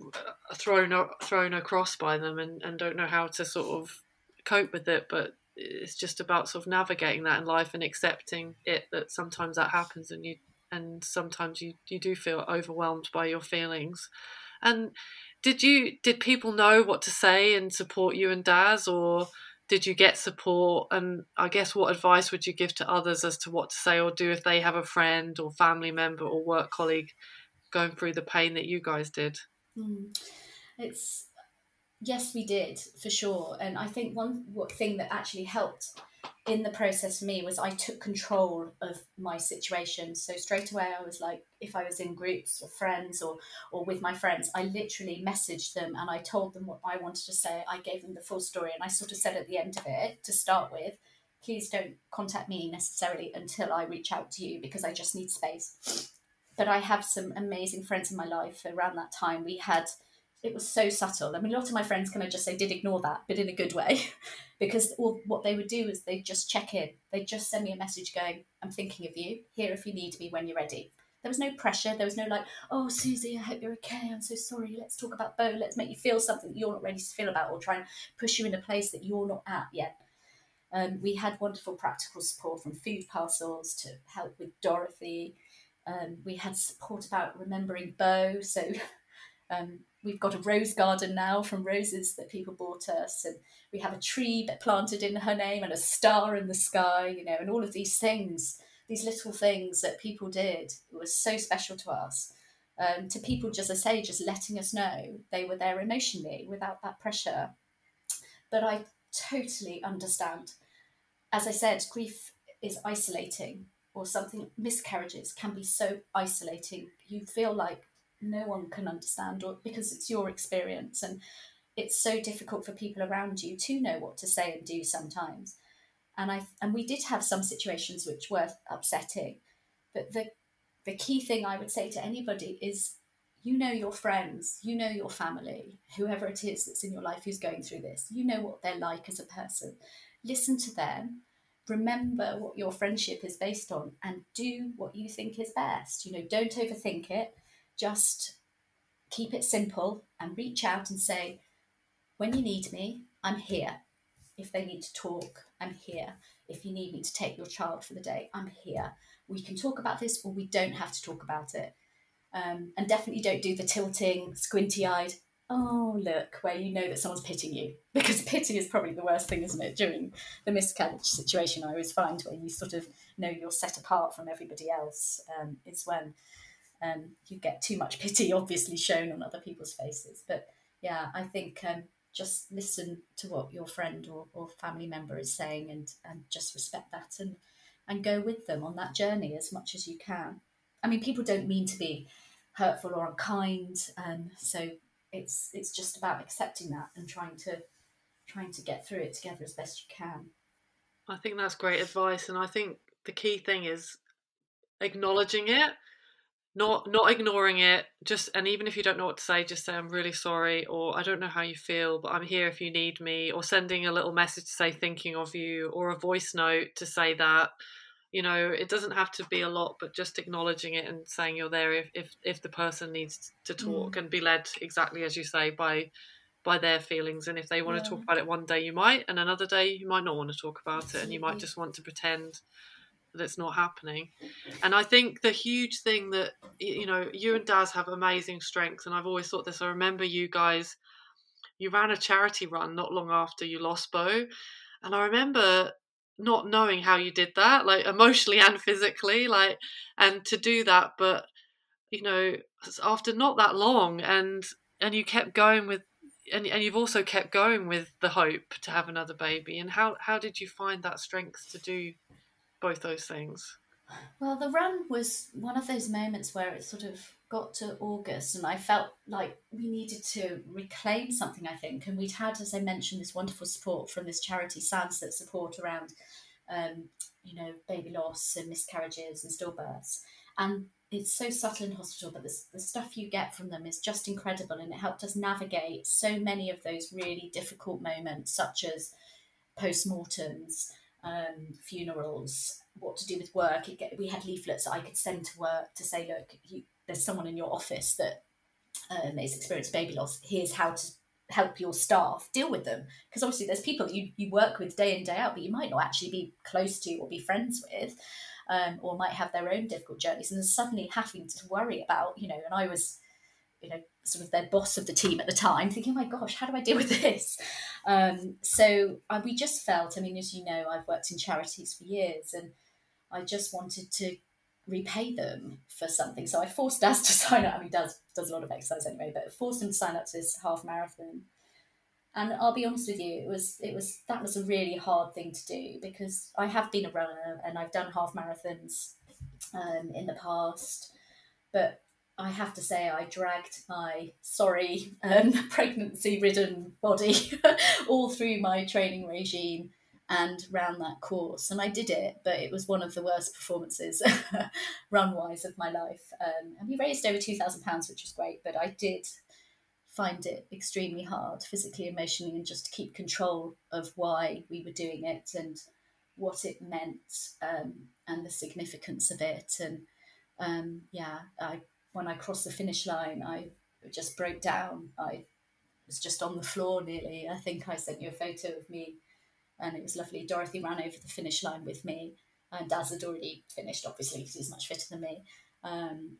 uh, thrown thrown across by them, and, and don't know how to sort of cope with it. But it's just about sort of navigating that in life and accepting it that sometimes that happens, and you and sometimes you you do feel overwhelmed by your feelings. And did you did people know what to say and support you and Daz, or did you get support? And i guess what advice would you give to others as to what to say or do if they have a friend or family member or work colleague going through the pain that you guys did? Mm. it's yes we did for sure. And i think one thing that actually helped in the process for me was I took control of my situation. So straight away I was like, if I was in groups or friends or or with my friends, I literally messaged them and I told them what I wanted to say. I gave them the full story and I sort of said at the end of it to start with, please don't contact me necessarily until I reach out to you because I just need space. But I have some amazing friends in my life around that time. We had it was so subtle. I mean, a lot of my friends kind of just say did ignore that, but in a good way, *laughs* because all, what they would do is they'd just check in. They'd just send me a message going, "I'm thinking of you. Here if you need me when you're ready." There was no pressure. There was no like, "Oh, Susie, I hope you're okay. I'm so sorry. Let's talk about Beau. Let's make you feel something you're not ready to feel about, or try and push you in a place that you're not at yet." Um, we had wonderful practical support from food parcels to help with Dorothy. Um, we had support about remembering Beau, so *laughs* um, we've got a rose garden now from roses that people bought us, and we have a tree planted in her name and a star in the sky, you know, and all of these things, these little things that people did it was so special to us. Um, to people, just as I say, just letting us know they were there emotionally without that pressure. But I totally understand. As I said, grief is isolating, or something miscarriages can be so isolating. You feel like no one can understand or because it's your experience and it's so difficult for people around you to know what to say and do sometimes. And i and we did have some situations which were upsetting but the the key thing i would say to anybody is you know your friends you know your family whoever it is that's in your life who's going through this you know what they're like as a person. Listen to them remember what your friendship is based on and do what you think is best. You know don't overthink it just keep it simple and reach out and say, when you need me, I'm here. If they need to talk, I'm here. If you need me to take your child for the day, I'm here. We can talk about this or we don't have to talk about it. Um, and definitely don't do the tilting, squinty eyed, oh, look, where you know that someone's pitting you. *laughs* Because pity is probably the worst thing, isn't it? During the miscarriage situation, I always find where you sort of know you're set apart from everybody else um, is when um, you get too much *laughs* pity obviously shown on other people's faces. But yeah, I think um, just listen to what your friend or, or family member is saying and, and just respect that and, and go with them on that journey as much as you can. I mean, people don't mean to be hurtful or unkind, um, so it's it's just about accepting that and trying to trying to get through it together as best you can. I think that's great advice, and I think the key thing is acknowledging it not not ignoring it just and even if you don't know what to say just say i'm really sorry or i don't know how you feel but i'm here if you need me or sending a little message to say thinking of you or a voice note to say that you know it doesn't have to be a lot but just acknowledging it and saying you're there if if, if the person needs to talk mm. and be led exactly as you say by by their feelings and if they want yeah. to talk about it one day you might and another day you might not want to talk about it and you might just want to pretend that it's not happening. And I think the huge thing that you know, you and Daz have amazing strengths, and I've always thought this. I remember you guys, you ran a charity run not long after you lost Beau, and I remember not knowing how you did that, like emotionally and physically, like, and to do that, but you know, after not that long, and and you kept going with and, and you've also kept going with the hope to have another baby and how how did you find that strength to do both those things? Well, the run was one of those moments where it sort of got to August, and I felt like we needed to reclaim something, I think. And we'd had, as I mentioned, this wonderful support from this charity, Sands, that support around, um, you know, baby loss and miscarriages and stillbirths. And it's so subtle in hospital, but the, the stuff you get from them is just incredible. And it helped us navigate so many of those really difficult moments, such as postmortems um, funerals, what to do with work. Get, we had leaflets that I could send to work to say, look, you, there's someone in your office that um, has experienced baby loss. Here's how to help your staff deal with them. Because obviously, there's people you, you work with day in, day out, but you might not actually be close to or be friends with. Um, or might have their own difficult journeys, and suddenly having to worry about, you know, and I was you know, sort of their boss of the team at the time, thinking, oh my gosh, how do I deal with this? Um, so uh, we just felt, I mean, as you know, I've worked in charities for years and I just wanted to repay them for something. So I forced Daz to *laughs* sign up. I mean, Daz does a lot of exercise anyway, but forced him to sign up to this half marathon. And I'll be honest with you, it was it was that was a really hard thing to do because I have been a runner and I've done half marathons um, in the past, but I have to say I dragged my sorry um, *laughs* pregnancy ridden body *laughs* all through my training regime and ran that course. And I did it, but it was one of the worst performances *laughs* run wise of my life. Um, and we raised over £2,000, which was great, but I did find it extremely hard physically, emotionally, and just to keep control of why we were doing it and what it meant um, and the significance of it. And um, yeah, I, when I crossed the finish line, I just broke down. I was just on the floor nearly. I think I sent you a photo of me and it was lovely. Dorothy ran over the finish line with me, and Daz had already finished, obviously, because he's much fitter than me. Um,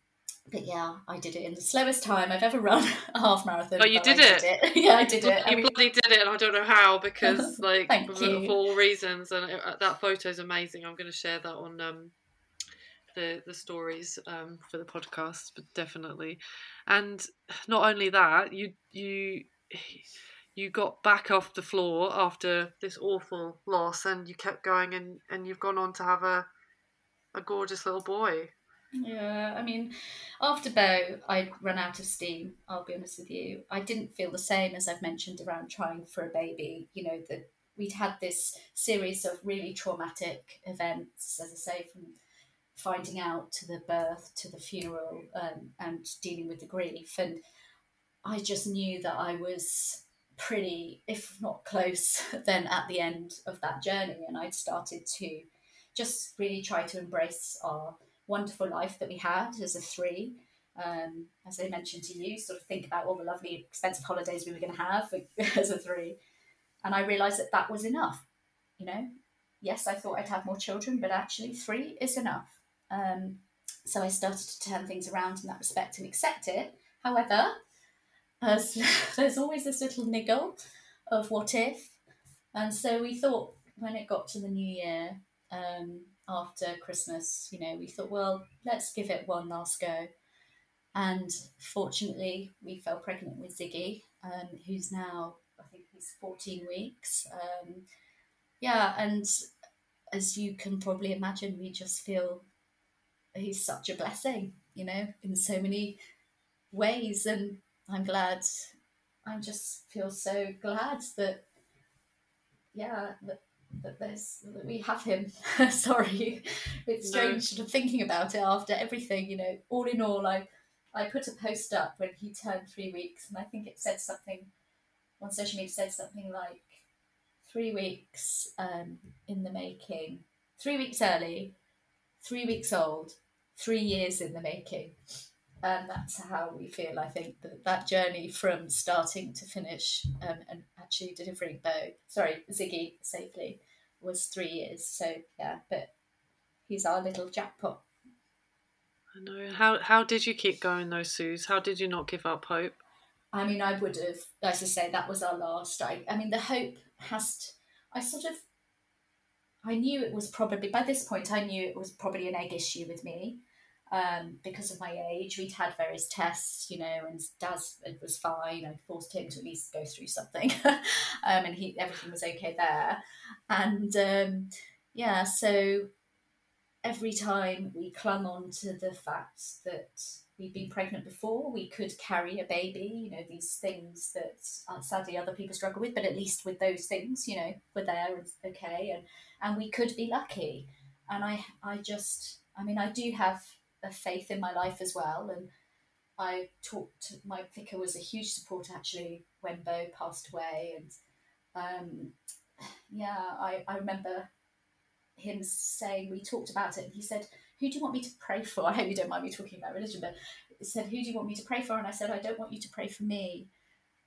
but yeah, I did it in the slowest time I've ever run *laughs* a half marathon. Oh, you did it. did it. *laughs* yeah, I did it. You I mean, bloody did it, and I don't know how because, *laughs* like, for, for all reasons. And it, that photo is amazing. I'm going to share that on um, the the stories um, for the podcast, but definitely. And not only that, you you you got back off the floor after this awful loss, and you kept going, and and you've gone on to have a a gorgeous little boy. Yeah, I mean, after Beau, I run out of steam. I'll be honest with you. I didn't feel the same as I've mentioned around trying for a baby. You know that we'd had this series of really traumatic events, as I say, from finding out to the birth to the funeral um, and dealing with the grief, and I just knew that I was pretty, if not close, *laughs* then at the end of that journey, and I'd started to just really try to embrace our wonderful life that we had as a three. Um, as I mentioned to you, sort of think about all the lovely, expensive holidays we were going to have *laughs* as a three. And I realised that that was enough. You know, yes, I thought I'd have more children, but actually, three is enough. Um, so I started to turn things around in that respect and accept it. However, as *laughs* there's always this little niggle of what if. And so we thought when it got to the new year, um, after Christmas, you know, we thought, well, let's give it one last go. And fortunately, we fell pregnant with Ziggy, um, who's now, I think he's 14 weeks. Um, yeah, and as you can probably imagine, we just feel he's such a blessing, you know, in so many ways. And I'm glad, I just feel so glad that, yeah, that that there's that we have him. *laughs* Sorry, it's No. strange sort of thinking about it after everything. You know, all in all, I I put a post up when he turned three weeks, and I think it said something on social media said something like three weeks um, in the making, three weeks early, three weeks old, three years in the making. And that's how we feel. I think that that journey from starting to finish um, and actually delivering Beau, sorry, Ziggy safely, was three years. So yeah, but he's our little jackpot. I know. How how did you keep going though, Suze? How did you not give up hope? I mean, I would have, as I say, that was our last. I, I mean, the hope has. To, I sort of. I knew it was probably by this point. I knew it was probably an egg issue with me, um, because of my age. We'd had various tests, you know, and Daz it was fine. I forced him to at least go through something, *laughs* um, and he everything was okay there. And um, yeah, so every time we clung on to the fact that we'd been pregnant before, we could carry a baby, you know, these things that uh, sadly other people struggle with, but at least with those things, you know, were there and okay, and and we could be lucky. And I, I just, I mean, I do have a faith in my life as well, and I talked. My vicar was a huge support actually when Beau passed away, and um, yeah, I, I remember him saying we talked about it, and he said, "Who do you want me to pray for?" *laughs* I hope you don't mind me talking about religion, but he said, "Who do you want me to pray for?" And I said, "I don't want you to pray for me."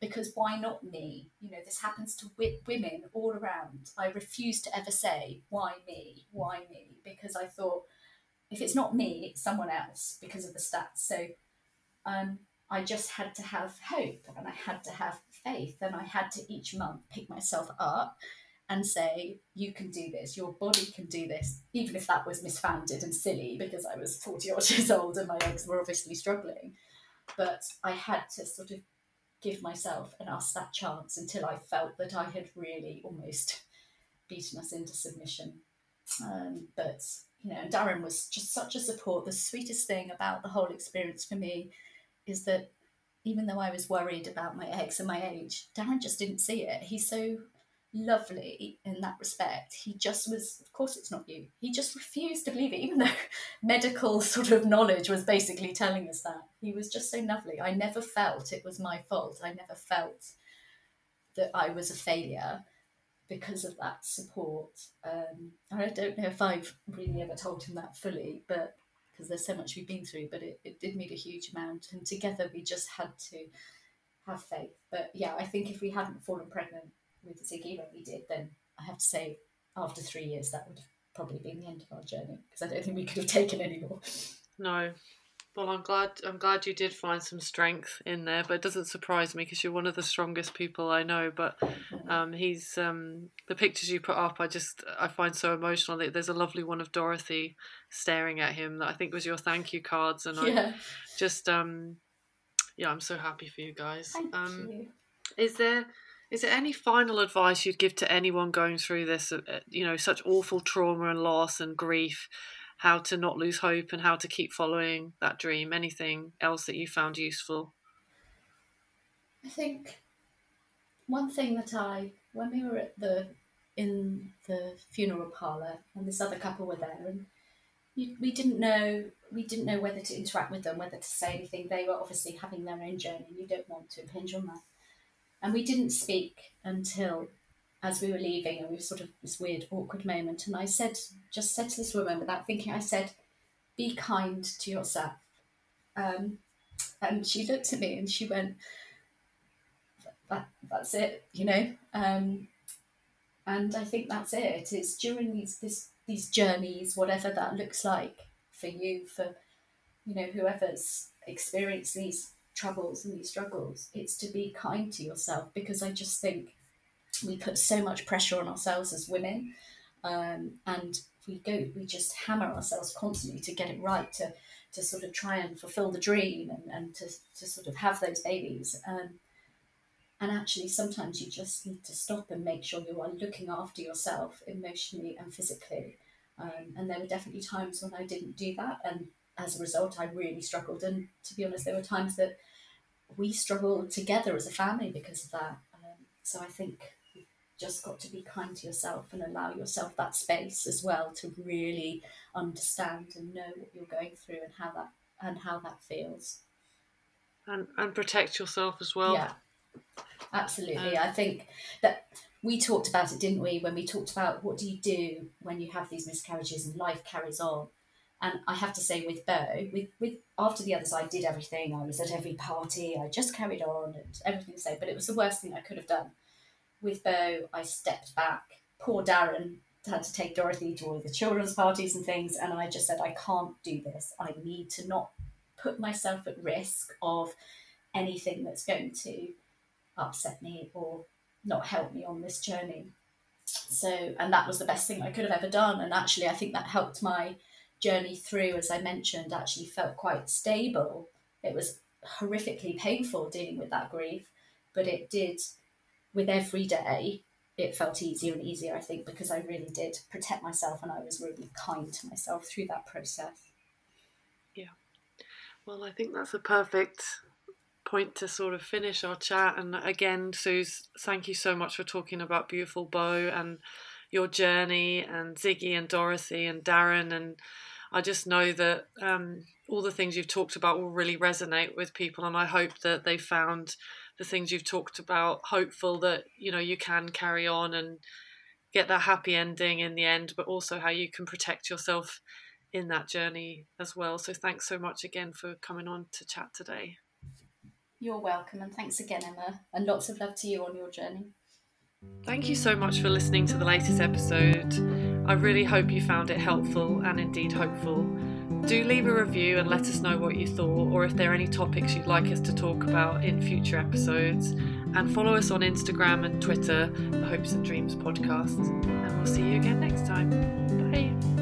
Because why not me? You know, this happens to wi- women all around. I refuse to ever say, why me? Why me? Because I thought, if it's not me, it's someone else because of the stats. So um, I just had to have hope and I had to have faith and I had to each month pick myself up and say, you can do this, your body can do this, even if that was misfounded and silly because I was 40 odd *laughs* years old and my legs were obviously struggling. But I had to sort of give myself and us that chance until I felt that I had really almost beaten us into submission. Um, but you know, Darren was just such a support. The sweetest thing about the whole experience for me is that even though I was worried about my eggs and my age, Darren just didn't see it. He's so lovely in that respect. He just was, of course, it's not you. He just refused to believe it, even though *laughs* medical sort of knowledge was basically telling us that. He was just so lovely. I never felt it was my fault. I never felt that I was a failure because of that support. Um, I don't know if I've really ever told him that fully, but because there's so much we've been through, but it, it did mean a huge amount. And together we just had to have faith. But yeah, I think if we hadn't fallen pregnant with Ziggy when we did, then I have to say, after three years, that would have probably been the end of our journey because I don't think we could have taken any more. No. Well, I'm glad. I'm glad you did find some strength in there, but it doesn't surprise me because you're one of the strongest people I know. But um, he's um, the pictures you put up. I just I find so emotional. There's a lovely one of Dorothy staring at him that I think was your thank you cards, and yeah. I just um, yeah, I'm so happy for you guys. Thank um, you. Is there is there any final advice you'd give to anyone going through this, uh, you know, such awful trauma and loss and grief? How to not lose hope and how to keep following that dream? Anything else that you found useful? I think one thing that I, when we were at the in the funeral parlor and this other couple were there, and you, we didn't know we didn't know whether to interact with them, whether to say anything. They were obviously having their own journey. and You don't want to impinge on that. And we didn't speak until as we were leaving, and we were sort of this weird, awkward moment. And I said, just said to this woman without thinking, I said, be kind to yourself. Um, and she looked at me and she went, that, that's it, you know. Um, and I think that's it. It's during these this, these journeys, whatever that looks like for you, for you know whoever's experienced these troubles and these struggles, it's to be kind to yourself because I just think we put so much pressure on ourselves as women. Um, and we go, we just hammer ourselves constantly to get it right, to, to sort of try and fulfill the dream and, and to, to sort of have those babies. Um, and actually, sometimes you just need to stop and make sure you are looking after yourself emotionally and physically. Um, and there were definitely times when I didn't do that. And as a result, I really struggled. And to be honest, there were times that we struggled together as a family because of that. Um, so I think just got to be kind to yourself and allow yourself that space as well to really understand and know what you're going through and how that and how that feels. And and protect yourself as well. Yeah, absolutely. Um, I think that we talked about it, didn't we? When we talked about what do you do when you have these miscarriages and life carries on. And I have to say, with Beau, with, with after the others, I did everything. I was at every party. I just carried on and everything the same. But it was the worst thing I could have done. With Beau, I stepped back. Poor Darren had to take Dorothy to all the children's parties and things, and I just said, I can't do this. I need to not put myself at risk of anything that's going to upset me or not help me on this journey. So, and that was the best thing I could have ever done. And actually, I think that helped my journey through, as I mentioned, actually felt quite stable. It was horrifically painful dealing with that grief, but it did, with every day, it felt easier and easier, I think, because I really did protect myself and I was really kind to myself through that process. Yeah. Well, I think that's a perfect point to sort of finish our chat. And again, Suze, thank you so much for talking about Beautiful Beau and your journey and Ziggy and Dorothy and Darren and I just know that um, all the things you've talked about will really resonate with people, and I hope that they found the things you've talked about hopeful that you know you can carry on and get that happy ending in the end, but also how you can protect yourself in that journey as well. So thanks so much again for coming on to chat today. You're welcome, and thanks again, Emma, and lots of love to you on your journey. Thank you so much for listening to the latest episode. I really hope you found it helpful and indeed hopeful. Do leave a review and let us know what you thought, or if there are any topics you'd like us to talk about in future episodes. And follow us on Instagram and Twitter, the Hopes and Dreams podcast. And we'll see you again next time. Bye.